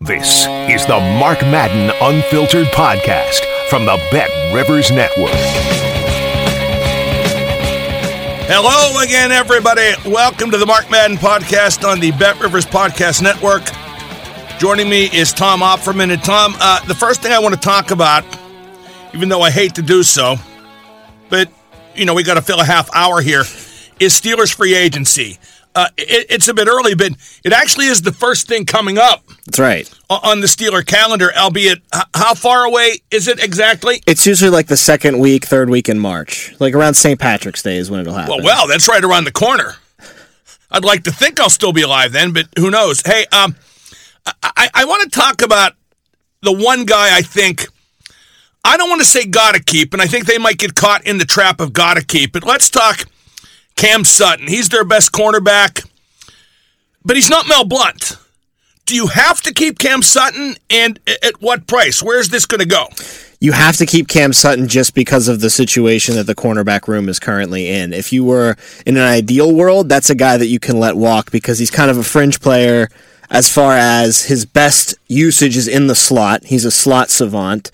This is the Mark Madden Unfiltered Podcast from the Bet Rivers Network. Hello again, everybody. Welcome to the Mark Madden Podcast on the Bet Rivers Podcast Network. Joining me is Tom Opferman. And Tom, uh, the first thing I want to talk about, even though I hate to do so, but, you know, we got to fill a half hour here, is Steelers free agency. Uh, it, it's a bit early, but it actually is the first thing coming up That's right. on the Steeler calendar, albeit h- how far away is it exactly? It's usually like the second week, third week in March. Like around St. Patrick's Day is when it'll happen. Well, well, that's right around the corner. I'd like to think I'll still be alive then, but who knows? Hey, um, I, I, I want to talk about the one guy I think I don't want to say gotta keep, and I think they might get caught in the trap of gotta keep. But let's talk Cam Sutton. He's their best cornerback, but he's not Mel Blount. Do you have to keep Cam Sutton, and at what price? Where's this going to go? You have to keep Cam Sutton just because of the situation that the cornerback room is currently in. If you were in an ideal world, that's a guy that you can let walk because he's kind of a fringe player as far as his best usage is in the slot. He's a slot savant.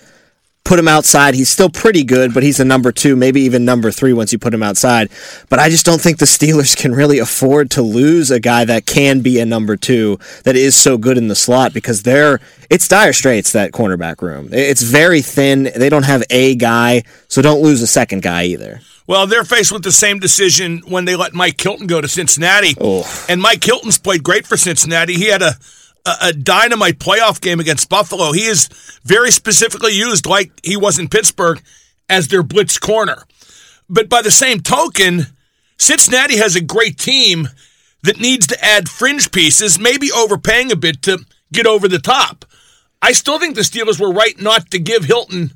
Put him outside, he's still pretty good, but he's a number two, maybe even number three once you put him outside. But I just don't think the Steelers can really afford to lose a guy that can be a number two that is so good in the slot because they're it's dire straits that cornerback room. It's very thin. They don't have a guy, so don't lose a second guy either. Well, they're faced with the same decision when they let Mike Hilton go to Cincinnati. Oh. And Mike Hilton's played great for Cincinnati. He had a, a, a dynamite playoff game against Buffalo. He is very specifically used, like he was in Pittsburgh, as their blitz corner. But by the same token, Cincinnati has a great team that needs to add fringe pieces, maybe overpaying a bit to get over the top. I still think the Steelers were right not to give Hilton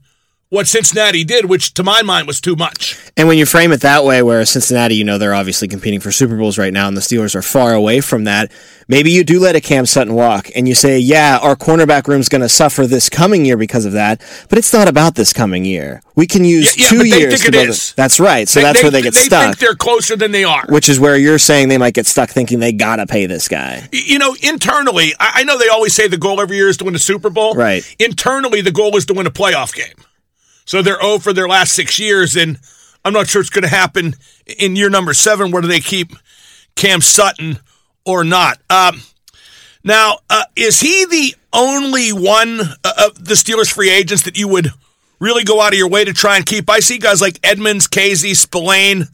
what Cincinnati did, which to my mind was too much. And when you frame it that way, where Cincinnati, you know, they're obviously competing for Super Bowls right now, and the Steelers are far away from that, maybe you do let a Cam Sutton walk and you say, yeah, our cornerback room's going to suffer this coming year because of that, but it's not about this coming year. We can use Yeah, yeah, two years to it build is. it. That's right. So that's where they get they stuck. They think they're closer than they are. which is where you're saying they might get stuck thinking they gotta pay this guy. You know, internally, I I know they always say the goal every year is to win a Super Bowl. Right. Internally, the goal is to win a playoff game. So they're 0 for their last six years, and I'm not sure it's going to happen in year number seven, whether they keep Cam Sutton or not. Um, now, uh, is he the only one uh, of the Steelers free agents that you would really go out of your way to try and keep? I see guys like Edmunds, Kazee, Spillane.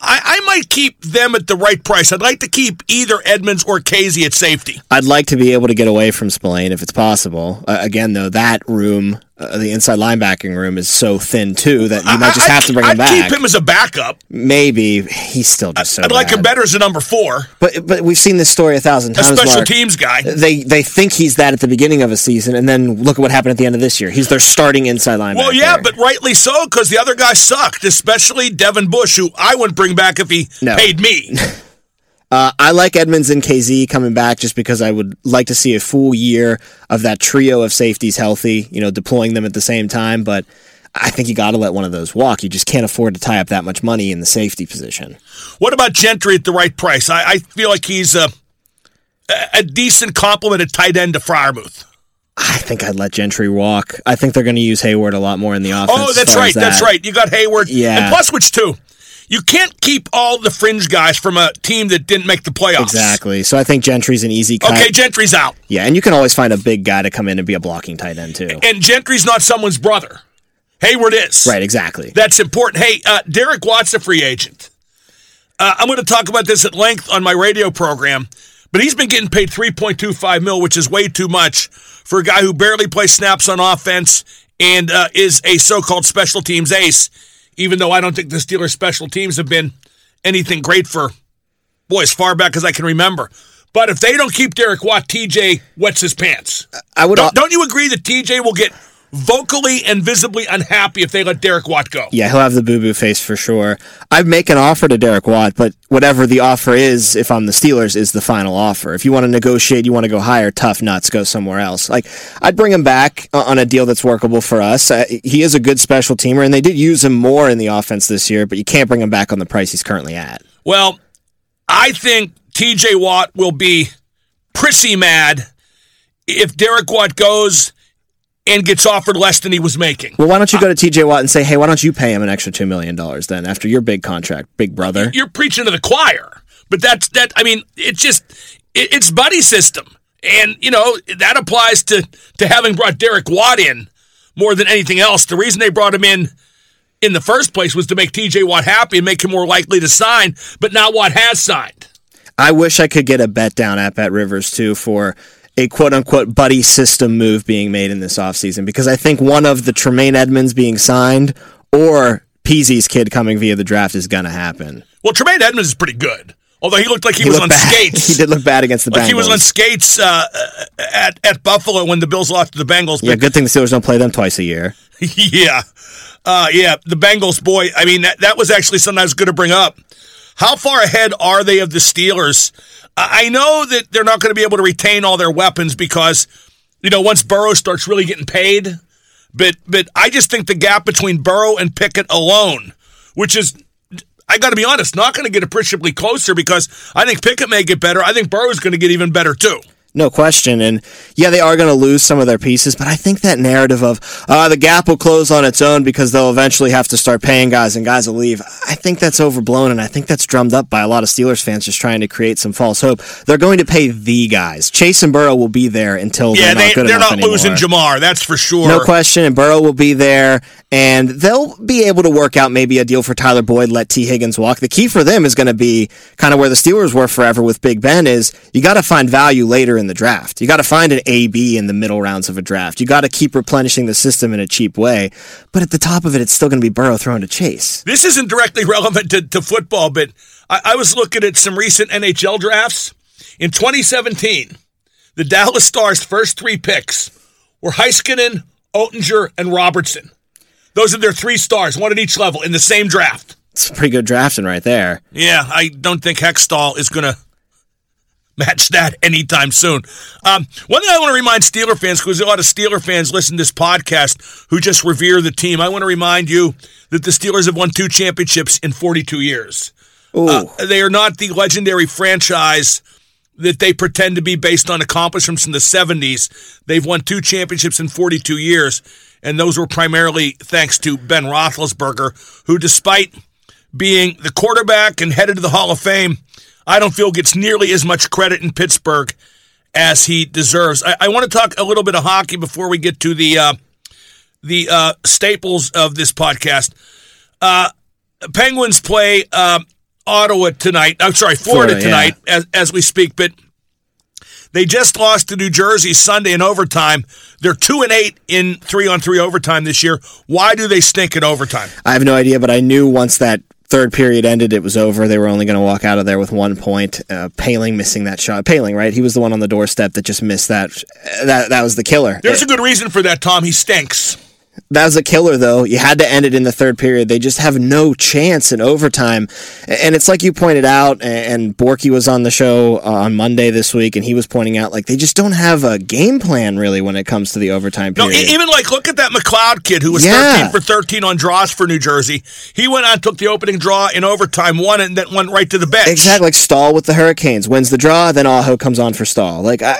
I, I might keep them at the right price. I'd like to keep either Edmunds or Kazee at safety. I'd like to be able to get away from Spillane if it's possible. Uh, again, though, that room, uh, the inside linebacking room, is so thin too that you might just I- have to bring I'd him back. keep him as a backup. Maybe he's still just so. I'd like him better as a number four, But but we've seen this story a thousand times. a special Mark. teams guy. They they think he's that at the beginning of a season, and then look at what happened at the end of this year. He's their starting inside linebacker. Well, yeah, but rightly so because the other guy sucked, especially Devin Bush, who I wouldn't bring back if he No. paid me. Uh, I like Edmunds and Kazee coming back just because I would like to see a full year of that trio of safeties healthy, you know, deploying them at the same time. But I think you got to let one of those walk. You just can't afford to tie up that much money in the safety position. what about Gentry at the right price? I, I feel like he's a, a decent complement at tight end to Freiermuth. I think I'd let Gentry walk. I think they're going to use Heyward a lot more in the offense. Oh, that's right. as That's right. You got Heyward. Yeah. And plus, which too? You can't keep all the fringe guys from a team that didn't make the playoffs. Exactly. So I think Gentry's an easy cut. Okay, Gentry's out. Yeah, and you can always find a big guy to come in and be a blocking tight end too. And Gentry's not someone's brother. Heyward is. Right, exactly. That's important. Hey, uh, Derek Watt's a free agent. Uh, I'm going to talk about this at length on my radio program, but he's been getting paid 3.25 mil, which is way too much for a guy who barely plays snaps on offense and uh, is a so-called special teams ace. Even though I don't think the Steelers' special teams have been anything great for boy as far back as I can remember. But if they don't keep Derek Watt, TJ wets his pants. I would. Don't, don't you agree that TJ will get vocally and visibly unhappy if they let Derek Watt go? Yeah, he'll have the boo boo face for sure. I'd make an offer to Derek Watt, but whatever the offer is, if I'm the Steelers, is the final offer. If you want to negotiate, you want to go higher, tough nuts, go somewhere else. Like, I'd bring him back on a deal that's workable for us. Uh, he is a good special teamer, and they did use him more in the offense this year, but you can't bring him back on the price he's currently at. Well, I think TJ Watt will be prissy mad if Derek Watt goes and gets offered less than he was making. Well, why don't you go to uh, TJ Watt and say, hey, why don't you pay him an extra $2 million then after your big contract, big brother? You're preaching to the choir. But that's that. I mean, it's just it, it's buddy system, and you know that applies to to having brought Derek Watt in more than anything else. The reason they brought him in in the first place was to make TJ Watt happy and make him more likely to sign. But now Watt has signed. I wish I could get a bet down at Bet Rivers too for a quote unquote buddy system move being made in this offseason because I think one of the Tremaine Edmunds being signed or Peezy's kid coming via the draft is going to happen. Well, Tremaine Edmunds is pretty good. Although he looked like he, He was on bad. skates. he did look bad against the like Bengals. he was on skates uh, at at Buffalo when the Bills lost to the Bengals. yeah, good thing the Steelers don't play them twice a year. yeah, uh, yeah, the Bengals, boy. I mean, that, that was actually something I was going to bring up. How far ahead are they of the Steelers? I know that they're not going to be able to retain all their weapons because, you know, once Burrow starts really getting paid, but but I just think the gap between Burrow and Pickett alone, which is, I got to be honest, not going to get appreciably closer because I think Pickett may get better. I think Burrow's going to get even better too. No question. And yeah, they are going to lose some of their pieces, but I think that narrative of uh, the gap will close on its own because they'll eventually have to start paying guys and guys will leave. I think that's overblown, and I think that's drummed up by a lot of Steelers fans just trying to create some false hope. They're going to pay the guys. Chase and Burrow will be there until Yeah, they're not they, they're not losing Ja'Marr, that's for sure. No question, and Burrow will be there, and they'll be able to work out maybe a deal for Tyler Boyd, let Tee Higgins walk. The key for them is going to be kind of where the Steelers were forever with Big Ben is you got to find value later in the draft. You got to find an AB in the middle rounds of a draft. You got to keep replenishing the system in a cheap way, but at the top of it, it's still going to be Burrow throwing to Chase. This isn't directly relevant to, to football, but I, I was looking at some recent NHL drafts. In 2017, the Dallas Stars' first three picks were Heiskanen, Oettinger, and Robertson. Those are their three stars, one at each level, in the same draft. It's pretty good drafting right there. Yeah, I don't think Hextall is going to match that anytime soon. Um, one thing I want to remind Steeler fans, because a lot of Steeler fans listen to this podcast who just revere the team, I want to remind you that the Steelers have won two championships in 42 years. Uh, they are not the legendary franchise that they pretend to be based on accomplishments in the 70s. They've won two championships in 42 years, and those were primarily thanks to Ben Roethlisberger, who, despite being the quarterback and headed to the Hall of Fame, I don't feel gets nearly as much credit in Pittsburgh as he deserves. I, I want to talk a little bit of hockey before we get to the uh, the uh, staples of this podcast. Uh, Penguins play uh, Ottawa tonight. I'm sorry, Florida, Florida, yeah. tonight as, as we speak. But they just lost to New Jersey Sunday in overtime. They're two and eight in three on three overtime this year. Why do they stink in overtime? I have no idea, but I knew once that third period ended, it was over. They were only going to walk out of there with one point. Uh, Poehling missing that shot. Poehling, right? He was the one on the doorstep that just missed that. That that was the killer. There's a good reason for that, Tom. He stinks. That was a killer, though. You had to end it in the third period. They just have no chance in overtime. And it's like you pointed out, and Borky was on the show uh, on Monday this week, and he was pointing out, like, they just don't have a game plan, really, when it comes to the overtime No, period. e- even like look at that McLeod kid who was Yeah. 13 for 13 on draws for New Jersey. He went on, took the opening draw in overtime, won it, and then went right to the bench. Exactly, like Staal with the Hurricanes wins the draw, then Aho comes on for Staal. Like, I,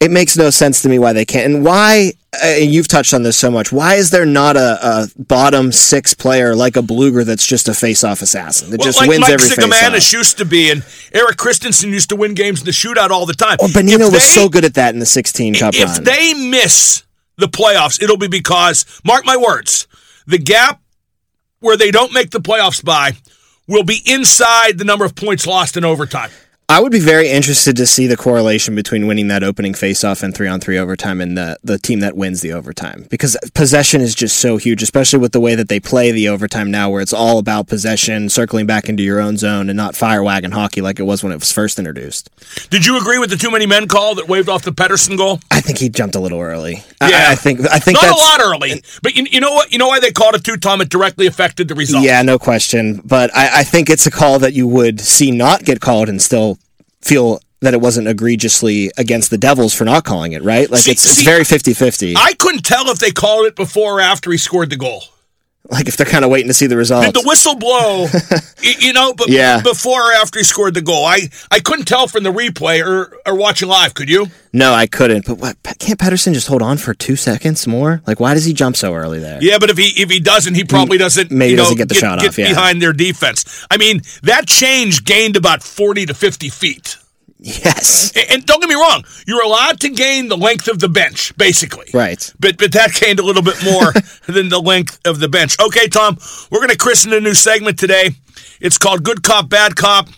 it makes no sense to me why they can't. And why, uh, and you've touched on this so much, why is there not a, a bottom six player like a Blueger that's just a face-off assassin that Well, just like wins Mike every? Zigomanis used to be, and Erik Christensen used to win games in the shootout all the time. Or Bonino If was they- so good at that in the 16 Cup If run. they miss the playoffs, it'll be because, mark my words, the gap where they don't make the playoffs by will be inside the number of points lost in overtime. I would be very interested to see the correlation between winning that opening faceoff and three on three overtime and the, the team that wins the overtime. Because possession is just so huge, especially with the way that they play the overtime now, where it's all about possession, circling back into your own zone, and not fire wagon hockey like it was when it was first introduced. Did you agree with the too many men call that waved off the Pedersen goal? I think he jumped a little early. Yeah, I, I think I think not a lot early, but you, you know what? You know why they called it too, Tom? It directly affected the result. Yeah, no question. But I, I think it's a call that you would see not get called and still feel that it wasn't egregiously against the Devils for not calling it, right? Like See- it's it's see, very 50-50. I couldn't tell if they called it before or after he scored the goal. Like if they're kind of waiting to see the results. Did the whistle blow? you know, but Yeah. before or after he scored the goal, I I couldn't tell from the replay or or watching live. Could you? no, I couldn't. But what, can't Pedersen just hold on for two seconds more? Like, why does he jump so early there? Yeah, but if he if he doesn't, he probably mm, doesn't. maybe you know, doesn't get the shot off, yeah. behind their defense. I mean, that change gained about forty to fifty feet. Yes. And, and don't get me wrong, you're allowed to gain the length of the bench, basically. Right. But but that gained a little bit more than the length of the bench. Okay, Tom, we're going to christen a new segment today. It's called Good Cop, Bad Cop.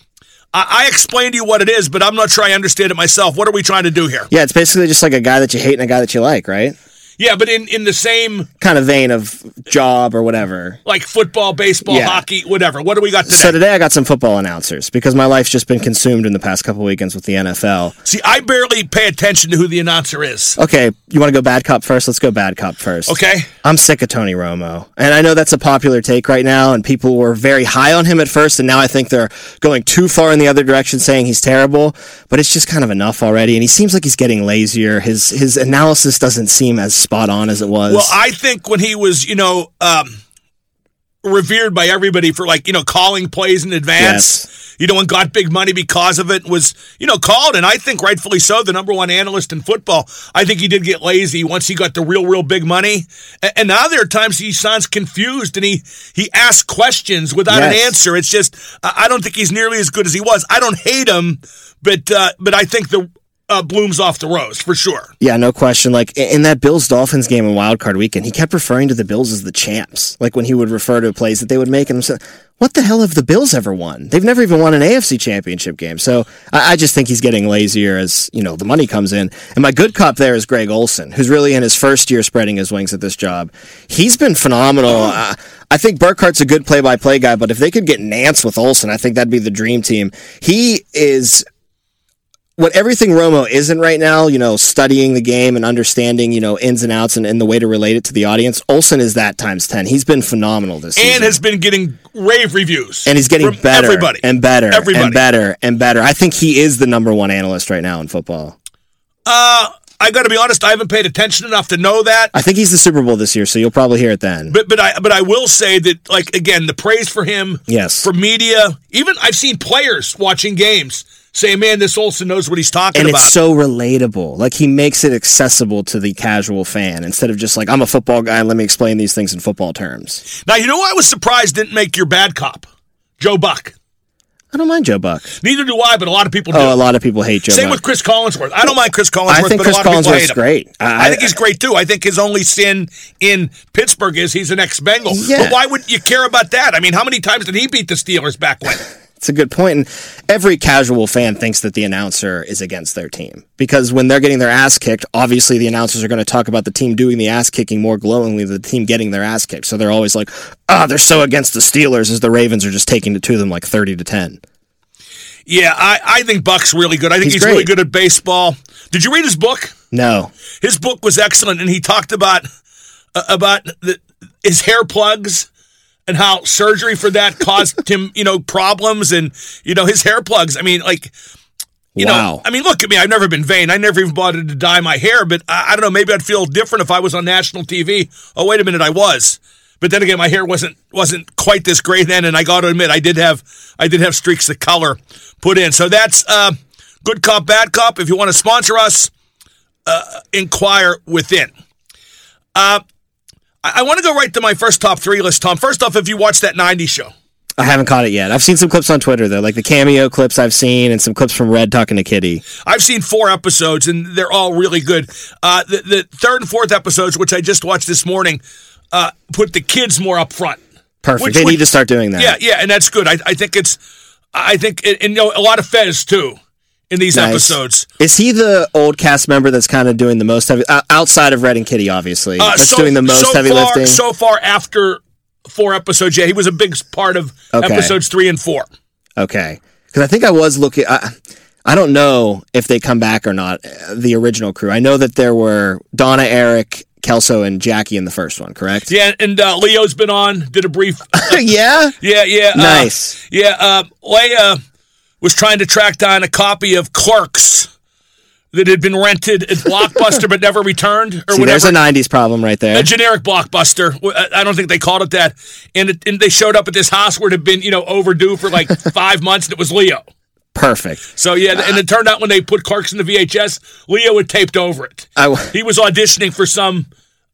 I, I explained to you what it is, but I'm not sure I understand it myself. What are we trying to do here? Yeah, it's basically just like a guy that you hate and a guy that you like, right? Yeah, but in, in the same, Kind of vein of job or whatever. like football, baseball, Yeah. hockey, whatever. What do we got today? So today I got some football announcers because my life's just been consumed in the past couple weekends with the NFL. See, I barely pay attention to who the announcer is. Okay, you want to go bad cop first? Let's go bad cop first. Okay? I'm sick of Tony Romo. And I know that's a popular take right now, and people were very high on him at first, and now I think they're going too far in the other direction saying he's terrible. But it's just kind of enough already, and he seems like he's getting lazier. His his analysis doesn't seem as spot on as it was. Well, I think when he was, you know, um, revered by everybody for like, you know, calling plays in advance, you know, and got big money because of it was, you know, called. And I think rightfully so, the number one analyst in football. I think he did get lazy once he got the real, real big money. And now there are times he sounds confused and he, he asks questions without an answer. It's just, I I don't think he's nearly as good as he was. I don't hate him, but, uh, but I think the, uh, blooms off the rose for sure. Yeah, no question. Like in that Bills Dolphins game in Wild Card Weekend, he kept referring to the Bills as the champs. Like when he would refer to plays that they would make, and I'm saying, what the hell have the Bills ever won? They've never even won an AFC Championship game. So I, I just think he's getting lazier as you know the money comes in. And my good cop there is Greg Olsen, who's really in his first year spreading his wings at this job. He's been phenomenal. Uh, I think Burkhardt's a good play-by-play guy, but if they could get Nance with Olson, I think that'd be the dream team. He is what everything Romo isn't right now, you know, studying the game and understanding, you know, ins and outs and, and the way to relate it to the audience, Olsen is that times 10. He's been phenomenal this season. And has been getting rave reviews. and he's getting better Everybody. and better Everybody. and better and better. I think he is the number one analyst right now in football. Uh, I got to be honest. I haven't paid attention enough to know that. I think he's the Super Bowl this year, so you'll probably hear it then. But but I but I will say that like again the praise for him. Yes. For media, even I've seen players watching games say, "Man, this Olsen knows what he's talking and about." it's so relatable. Like he makes it accessible to the casual fan instead of just like I'm a football guy let me explain these things in football terms. now you know I was surprised didn't make your bad cop, Joe Buck. I don't mind Joe Buck. Neither do I, but a lot of people oh, do. Oh, a lot of people hate Joe Buck. Same Buck. with Chris Collinsworth. I don't mind Chris Collinsworth, I think but Chris a lot of people hate Collinsworth's great. I, I- think he's great too. I think his only sin in Pittsburgh is he's an ex-Bengal. Yeah. But why would you care about that? I mean, how many times did he beat the Steelers back when? It's a good point. And every casual fan thinks that the announcer is against their team because when they're getting their ass kicked, obviously the announcers are going to talk about the team doing the ass kicking more glowingly than the team getting their ass kicked. So they're always like, ah, they're so against the Steelers as the Ravens are just taking it to them like 30 to 10. Yeah, I, I think Buck's really good. I think he's, He's really good at baseball. Did you read his book? No. His book was excellent, and he talked about uh, about the, his hair plugs and how surgery for that caused him, you know, problems, and you know his hair plugs. I mean, like. You know, I mean, look at me. I've never been vain. I never even bothered to dye my hair, but I, I don't know. Maybe I'd feel different if I was on national TV. Oh, wait a minute, I was. But then again, my hair wasn't wasn't quite this gray then, and I got to admit, I did have I did have streaks of color put in. So that's uh, good cop, bad cop. If you want to sponsor us, uh, inquire within. Uh, I, I want to go right to my first top three list, Tom. First off, if you watched that '90s show, I haven't caught it yet. I've seen some clips on Twitter though, like the cameo clips I've seen and some clips from Red talking to Kitty. I've seen four episodes and they're all really good. Uh, the, the third and fourth episodes, which I just watched this morning, uh, put the kids more up front. Perfect. Which they would- need to start doing that. Yeah, yeah, and that's good. I, I think it's, I think, and, and, you know, a lot of Fez too in these Nice. episodes. Is he the old cast member that's kind of doing the most heavy uh, outside of Red and Kitty, obviously? Uh, that's so- doing the most so heavy far, lifting. So far, after four episodes, yeah, he was a big part of Okay. episodes three and four. Okay, because I think I was looking. I, I don't know if they come back or not. uh, The original crew. I know that there were Donna, Eric, Kelso, and Jackie in the first one. Correct? Yeah, and uh, Leo's been on, did a brief. yeah. yeah, yeah. uh, Nice. yeah, uh, Leia was trying to track down a copy of Clerks that had been rented at Blockbuster but never returned or See, there's a '90s problem right there. a generic blockbuster. I- don't think they called it that. And, it, and they showed up at this house where it had been, you know, overdue for like five months, and it was Leo. Perfect. So yeah, and it turned out when they put Clerks on the VHS, Leo had taped over it. I w- He was auditioning for some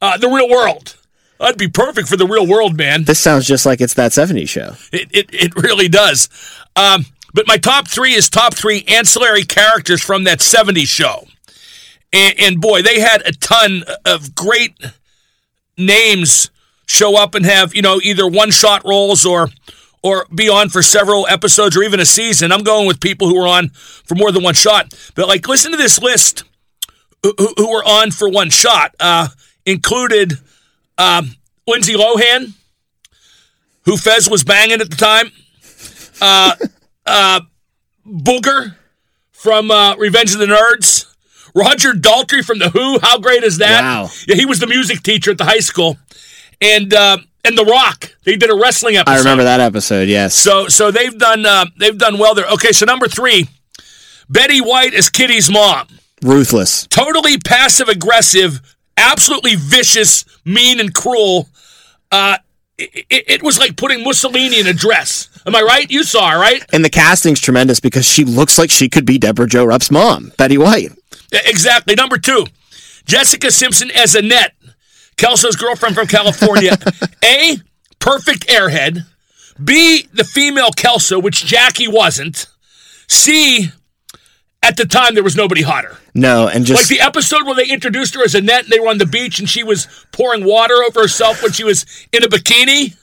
uh, the real world. That'd be perfect for the real world, man. this sounds just like it's that '70s show. It it, it really does. Um, but my top three is top three ancillary characters from that '70s show, and, and boy, they had a ton of great names show up and have you know either one shot roles or or be on for several episodes or even a season. I'm going with people who were on for more than one shot. But like, listen to this list who, who- who were on for one shot. Uh, included um, Lindsay Lohan, who Fez was banging at the time. Uh, uh, Booger from uh, Revenge of the Nerds. Roger Daltrey from The Who. How great is that? Wow. Yeah, he was the music teacher at the high school. And uh, and The Rock. They did a wrestling episode. I remember that episode. Yes. So so they've done uh, they've done well there. Okay, so number three, Betty White is Kitty's mom. Ruthless. Totally passive aggressive, absolutely vicious, mean and cruel. Uh, it, it, it was like putting Mussolini in a dress. Am I right? You saw her, right? And the casting's tremendous because she looks like she could be Debra Jo Rupp's mom, Betty White. Exactly. Number two, Jessica Simpson as Annette, Kelso's girlfriend from California. A, perfect airhead. B, the female Kelso, which Jackie wasn't. C, at the time there was nobody hotter. No, and just Like the episode where they introduced her as Annette and they were on the beach and she was pouring water over herself when she was in a bikini.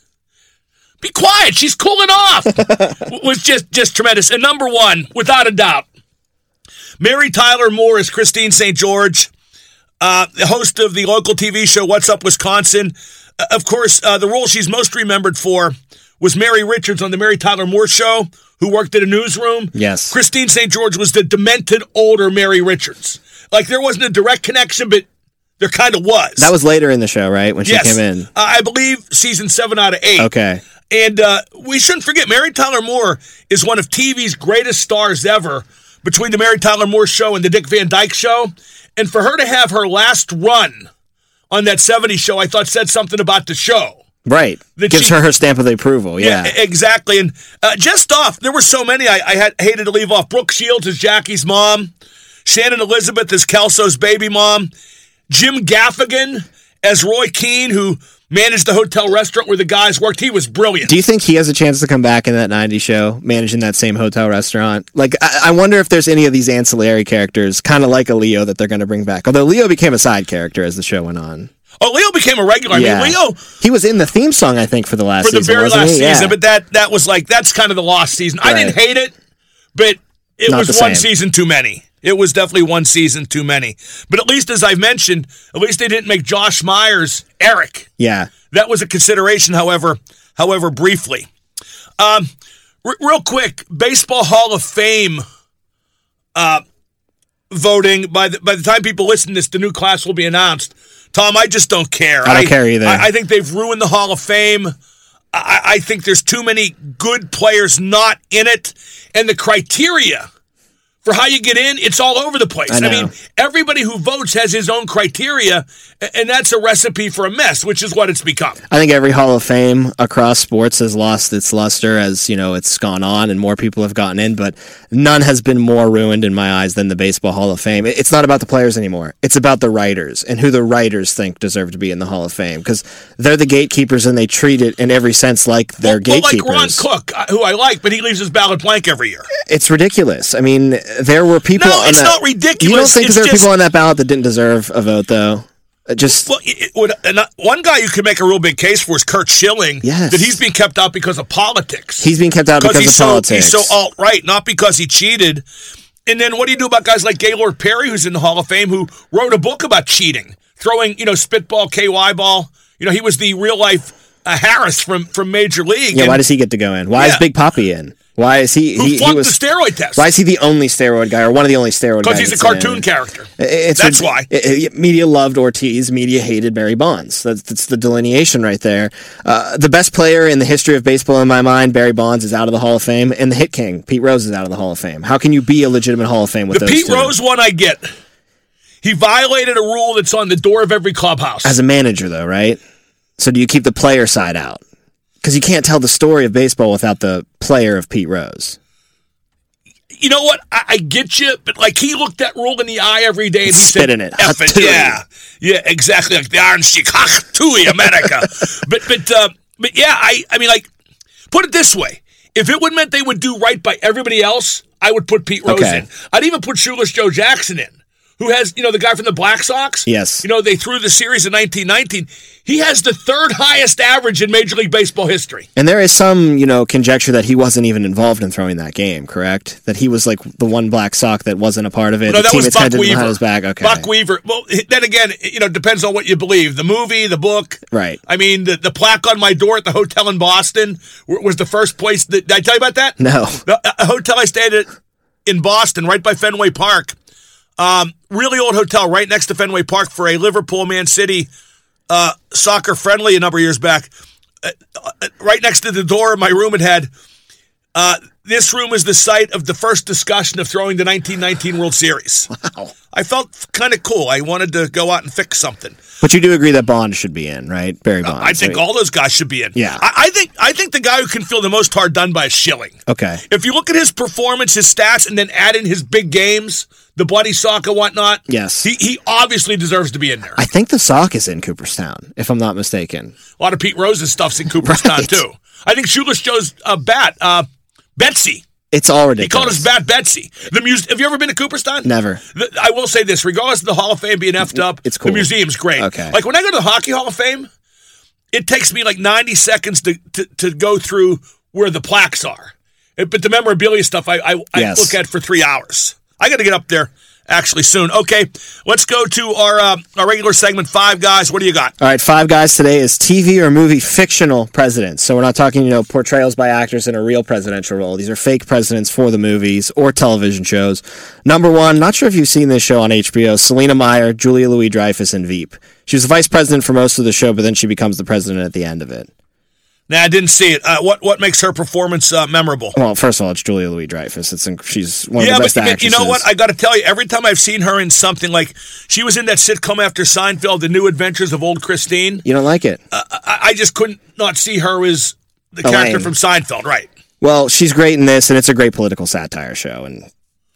Be quiet, she's cooling off. was just just tremendous. And number one, without a doubt, Mary Tyler Moore is Christine St. George, uh, the host of the local TV show What's Up Wisconsin. Uh, of course, uh, the role she's most remembered for was Mary Richards on the Mary Tyler Moore show, who worked at a newsroom. Yes. Christine St. George was the demented older Mary Richards. Like there wasn't a direct connection, but there kind of was. that was later in the show, right? When she yes. came in. Uh, I believe season seven out of eight. Okay. And uh, we shouldn't forget, Mary Tyler Moore is one of TV's greatest stars ever between the Mary Tyler Moore show and the Dick Van Dyke show. And for her to have her last run on that 70s show, I thought said something about the show. Right. That Gives she- her her stamp of approval. Yeah. e- exactly. And uh, just off, there were so many I, I had hated to leave off. Brooke Shields as Jackie's mom, Shannon Elizabeth as Kelso's baby mom, Jim Gaffigan as Roy Keene, who managed the hotel restaurant where the guys worked. He was brilliant. Do you think he has a chance to come back in that 90s show, managing that same hotel restaurant? Like, I, I wonder if there's any of these ancillary characters, kind of like a Leo, that they're going to bring back. Although Leo became a side character as the show went on. oh, Leo became a regular. I mean, Leo He was in the theme song, I think, for the last for the season. very last season, Yeah. but that that was like that's kind of the lost season. I didn't hate it, but it Not was one season too many. It was definitely one season too many. But at least, as I've mentioned, at least they didn't make Josh Meyers Eric. yeah. That was a consideration, however, however briefly. Um, r- real quick, Baseball Hall of Fame uh, voting. By the by the time people listen to this, the new class will be announced. Tom, I just don't care. I don't care either. I, I think they've ruined the Hall of Fame. I, I think there's too many good players not in it, and the criteria for how you get in, it's all over the place. I I, mean, everybody who votes has his own criteria, and that's a recipe for a mess, which is what it's become. I think every Hall of Fame across sports has lost its luster as you know it's gone on and more people have gotten in, but none has been more ruined in my eyes than the Baseball Hall of Fame. It's not about the players anymore; it's about the writers and who the writers think deserve to be in the Hall of Fame because they're the gatekeepers and they treat it in every sense like they're well, like gatekeepers. Ron Cook, uh, who I like, but he leaves his ballot blank every year. It's ridiculous. I mean, there were people. No, on it's that- not ridiculous. You don't think It's there were people on that ballot that didn't deserve a vote, though? Uh, Just Well, it, it would, and, uh, one guy you could make a real big case for is Curt Schilling. Yes. That he's being kept out because of politics. he's being kept out because he's of so politics. he's so alt right, not because he cheated. And then what do you do about guys like Gaylord Perry, who's in the Hall of Fame, who wrote a book about cheating, throwing you know spitball, KY ball. You know, he was the real life uh, Harris from from Major League. yeah, and why does he get to go in? Why is Big Poppy in? Why is he? who he, he was. the steroid test? why is he the only steroid guy or one of the only steroid guys? Because he's a cartoon character. It's That's why. i- i- media loved Ortiz. Media hated Barry Bonds. That's, that's the delineation right there. Uh, the best player in the history of baseball, in my mind, Barry Bonds is out of the Hall of Fame, and the hit king, Pete Rose, is out of the Hall of Fame. How can you be a legitimate Hall of Fame with The those Pete two? Rose one I get. He violated a rule that's on the door of every clubhouse. as a manager, though, right? So do you keep the player side out? Because you can't tell the story of baseball without the player of Pete Rose. you know what? I, I get you, but like he looked that rule in the eye every day and he Spit said, in it. It. Yeah, yeah, exactly. Like the Iron Sheik, Hatui, America. but but uh, but yeah, I I mean like put it this way: if it would meant they would do right by everybody else, I would put Pete Rose Okay. in. I'd even put Shoeless Joe Jackson in. Who has, you know, the guy from the Black Sox? Yes. You know, they threw the series in 1919. He has the third highest average in Major League Baseball history. And there is some, you know, conjecture that he wasn't even involved in throwing that game, correct? That he was like the one black sock that wasn't a part of it. No, the that was Buck Weaver. his back. Okay. Buck Weaver. Well, then again, you know, it depends on what you believe. The movie, the book. Right. I mean, the, the plaque on my door at the hotel in Boston was the first place that. Did I tell you about that? No. The uh, a hotel I stayed at in Boston, right by Fenway Park. Um, really old hotel, right next to Fenway Park for a Liverpool Man City uh, soccer friendly a number of years back. Uh, uh, right next to the door of my room, it had. Uh, this room is the site of the first discussion of throwing the 1919 World Series. Wow. I felt kind of cool. I wanted to go out and fix something. But you do agree that Bond should be in, right? Barry Bonds. I think right? all those guys should be in. Yeah. I, I think I think the guy who can feel the most hard done by is Schilling. Okay. If you look at his performance, his stats, and then add in his big games, the bloody sock and whatnot, Yes. he he obviously deserves to be in there. I think the sock is in Cooperstown, if I'm not mistaken. A lot of Pete Rose's stuff's in Cooperstown Right. too. I think Shoeless Joe's uh, bat, uh, Betsy. It's all ridiculous. He called us bat Betsy. The muse- Have you ever been to Cooperstown? Never. The, I will say this: regardless of the Hall of Fame being effed up, It's cool. The museum's great. Okay. Like when I go to the Hockey Hall of Fame, it takes me like ninety seconds to to, to go through where the plaques are. It- but the memorabilia stuff, I I, I look at for three hours. I got to get up there actually soon. Okay, let's go to our uh, our regular segment. Five guys. What do you got? All right, five guys today is TV or movie fictional presidents. So we're not talking, you know, portrayals by actors in a real presidential role. These are fake presidents for the movies or television shows. Number one, not sure if you've seen this show on HBO, Selina Meyer, Julia Louis Dreyfus, and Veep. She was the vice president for most of the show, but then she becomes the president at the end of it. Nah, I didn't see it. Uh, what what makes her performance uh, memorable? Well, first of all, it's Julia Louis Dreyfus. It's inc- she's one of yeah, the best but you- actresses. you know what? I got to tell you, every time I've seen her in something like she was in that sitcom after Seinfeld, The New Adventures of Old Christine. you don't like it? I, I just couldn't not see her as the character from Seinfeld, right? Well, she's great in this, and it's a great political satire show, and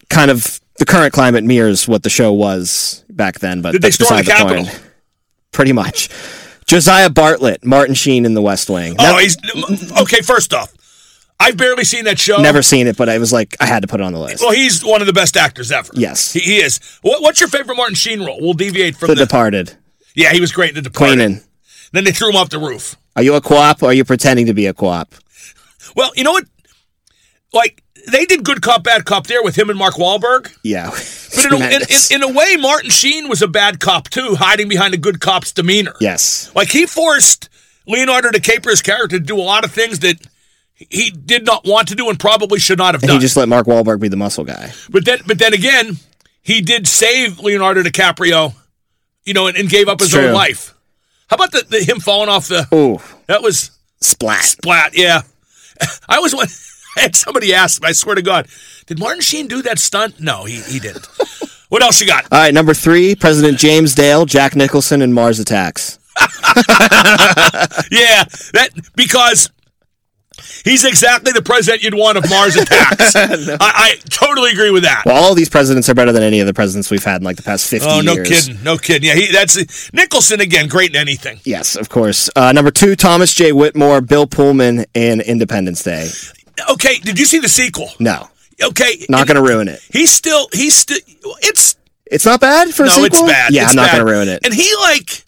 kind of the current climate mirrors what the show was back then. But Did they storm the beside Capitol? point. Pretty much. Josiah Bartlet, Martin Sheen in The West Wing. Oh, Never, he's okay. First off, I've barely seen that show. never seen it, but I was like, I had to put it on the list. Well, he's one of the best actors ever. Yes. he, he is. What, what's your favorite Martin Sheen role? We'll deviate from the the. Departed. yeah, he was great in The Departed. Queenan. Then they threw him off the roof. Are you a co-op or are you pretending to be a co-op? Well, you know what? Like they did good cop, bad cop there with him and Mark Wahlberg. Yeah. But in a, in, in, in a way, Martin Sheen was a bad cop too, hiding behind a good cop's demeanor. yes. Like he forced Leonardo DiCaprio's character to do a lot of things that he did not want to do and probably should not have And done. he just let Mark Wahlberg be the muscle guy. but then, but then again, he did save Leonardo DiCaprio, you know, and, and gave up his It's own life. How about the, the him falling off the? Ooh. That was Splat. splat. Yeah, I was one. Had somebody asked me. I swear to God, did Martin Sheen do that stunt? No, he he didn't. what else you got? All right, number three, President James Dale, Jack Nicholson, and Mars Attacks. Yeah, that because he's exactly the president you'd want if Mars attacks. I, I totally agree with that. Well, all these presidents are better than any of the presidents we've had in like the past 50 Oh, no years. kidding, no kidding. Yeah, he, that's Nicholson again. Great in anything. Yes, of course. Uh, number two, Thomas J. Whitmore, Bill Pullman, and Independence Day. Okay, did you see the sequel? No, Okay, not going to ruin it. He's still he's still it's It's not bad for a no, sequel. it's bad. Yeah, It's I'm not bad. going to ruin it. And he like,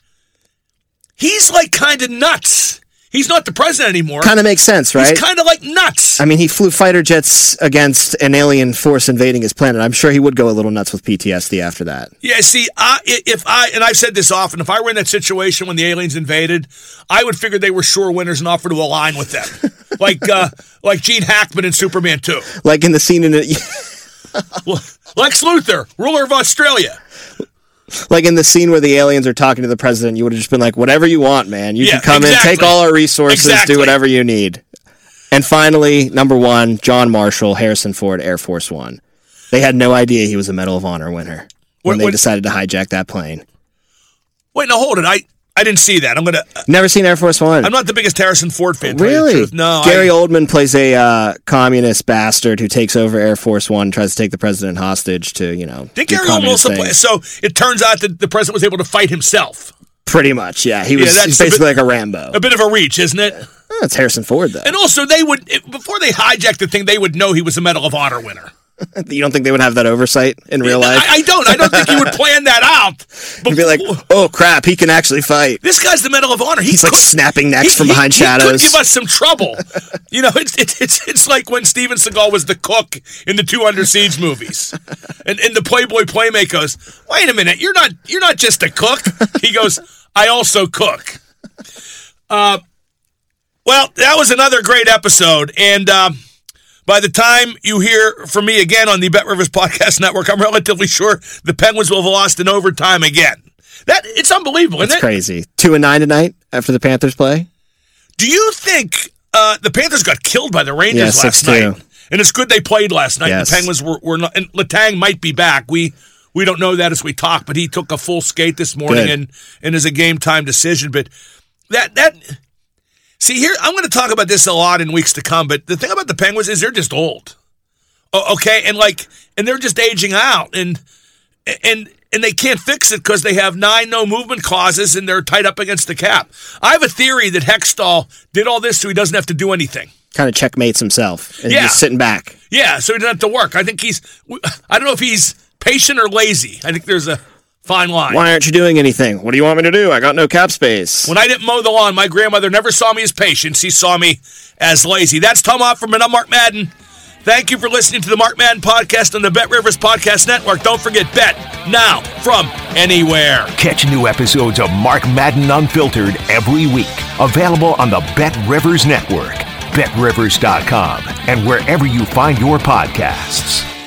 he's like kind of nuts. He's not the president anymore. Kind of makes sense, right? He's kind of like nuts. I mean, he flew fighter jets against an alien force invading his planet. I'm sure he would go a little nuts with PTSD after that. Yeah, see, I, if I and I've said this often, if I were in that situation when the aliens invaded, I would figure they were sure winners and offer to align with them, like uh, like Gene Hackman in Superman Two, Like in the scene in it, Lex Luthor, ruler of Australia. like in the scene where the aliens are talking to the president, you would have just been like, "Whatever you want, man. You Yeah, can come exactly. in, take all our resources, Exactly. do whatever you need." And finally, number one, John Marshall, Harrison Ford, Air Force One. They had no idea he was a Medal of Honor winner when they decided to hijack that plane. Wait, no, hold it. I I didn't see that. I'm gonna. Never seen Air Force One. I'm not the biggest Harrison Ford fan. to tell you the Really? truth. No. Gary I, Oldman plays a uh, communist bastard who takes over Air Force One, tries to take the president hostage to, you know, Did Gary Oldman also play? So it turns out that the president was able to fight himself. Pretty much, yeah. He was that's he's a bit- basically like a Rambo. A bit of a reach, isn't it? Oh, That's Harrison Ford, though. And also, they would before they hijacked the thing, they would know he was a Medal of Honor winner. You don't think they would have that oversight in real life? I, I don't. I don't think he would plan that out. You'd be like, oh crap, he can actually fight. This guy's the Medal of Honor. He He's like snapping necks he- from behind he shadows. could give us some trouble. you know, it's, it's it's it's like when Steven Seagal was the cook in the two Under Siege movies, and and the Playboy Playmate goes, "Wait a minute, you're not you're not just a cook." He goes, "I also cook." Uh, well, that was another great episode, and. Um, by the time you hear from me again on the Bet Rivers Podcast Network, I'm relatively sure the Penguins will have lost in overtime again. That it's unbelievable, isn't it? It's crazy. Two and nine tonight after the Panthers play. Do you think uh, the Panthers got killed by the Rangers Yeah, last 6-2. night? And it's good they played last night. Yes. The Penguins were, were not, and Letang might be back. We we don't know that as we talk, but he took a full skate this morning Good. and and is a game time decision. But that that see here, I'm going to talk about this a lot in weeks to come. But the thing about the Penguins is they're just old. Okay, and like and they're just aging out, and and and they can't fix it because they have nine no movement clauses and they're tied up against the cap. I have a theory that Hextall did all this so he doesn't have to do anything. Kind of checkmates himself and Yeah. just sitting back. Yeah, so he doesn't have to work. I think he's. I don't know if he's patient or lazy. I think there's a fine line. Why aren't you doing anything? What do you want me to do? I got no cap space. When I didn't mow the lawn, my grandmother never saw me as patient. She saw me as lazy. That's Tom Opferman. I'm Mark Madden. Thank you for listening to the Mark Madden podcast on the Bet Rivers Podcast Network. Don't forget, bet now from anywhere. Catch new episodes of Mark Madden Unfiltered every week. Available on the Bet Rivers Network, betrivers.com, and wherever you find your podcasts.